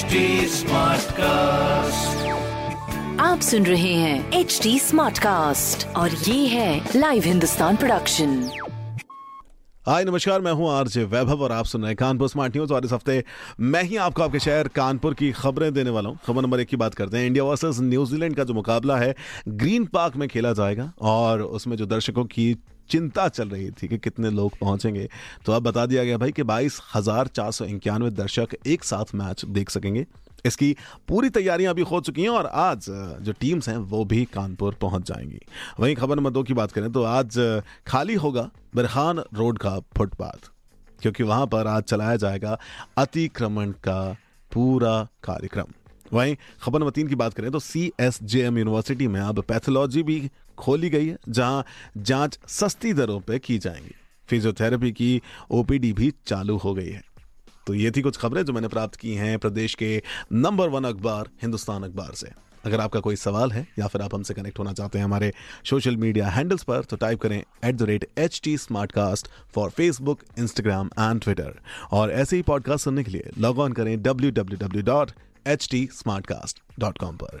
HD Smartcast. आप सुन रहे हैं एच डी स्मार्ट कास्ट और ये है लाइव हिंदुस्तान प्रोडक्शन हाय नमस्कार मैं हूँ आरजे वैभव और आप सुन रहे हैं कानपुर स्मार्ट न्यूज़ और इस हफ़्ते मैं ही आपको आपके शहर कानपुर की खबरें देने वाला हूँ। खबर नंबर एक की बात करते हैं। इंडिया वर्सेस न्यूजीलैंड का जो मुकाबला है ग्रीन पार्क में खेला जाएगा और उसमें जो दर्शकों की चिंता चल रही थी कि कितने लोग पहुँचेंगे। तो अब बता दिया गया भाई कि बाईस हज़ार चार सौ इक्यानवे दर्शक एक साथ मैच देख सकेंगे। इसकी पूरी तैयारियाँ अभी हो चुकी हैं और आज जो टीम्स हैं, वो भी कानपुर पहुँच जाएँगी। वहीं खबर नंबर दो की बात करें तो आज खाली होगा बिरहान रोड का फुटपाथ, क्योंकि वहाँ पर आज चलाया जाएगा अतिक्रमण का पूरा कार्यक्रम। वहीं खबर नंबर तीन की बात करें तो C S J M university में अब पैथोलॉजी भी खोली गई है, जहाँ जाँच सस्ती दरों पर की जाएँगी। फिजियोथेरेपी की ओपीडी भी चालू हो गई है। तो ये थी कुछ खबरें जो मैंने प्राप्त की हैं प्रदेश के नंबर वन अखबार, हिंदुस्तान अखबार से। अगर आपका कोई सवाल है, या फिर आप हमसे कनेक्ट होना चाहते हैं हमारे सोशल मीडिया हैंडल्स पर तो टाइप करें at the rate H T smart cast for Facebook Instagram and Twitter और ऐसे ही पॉडकास्ट सुनने के लिए लॉग ऑन करें W W W dot H T smart cast dot com पर।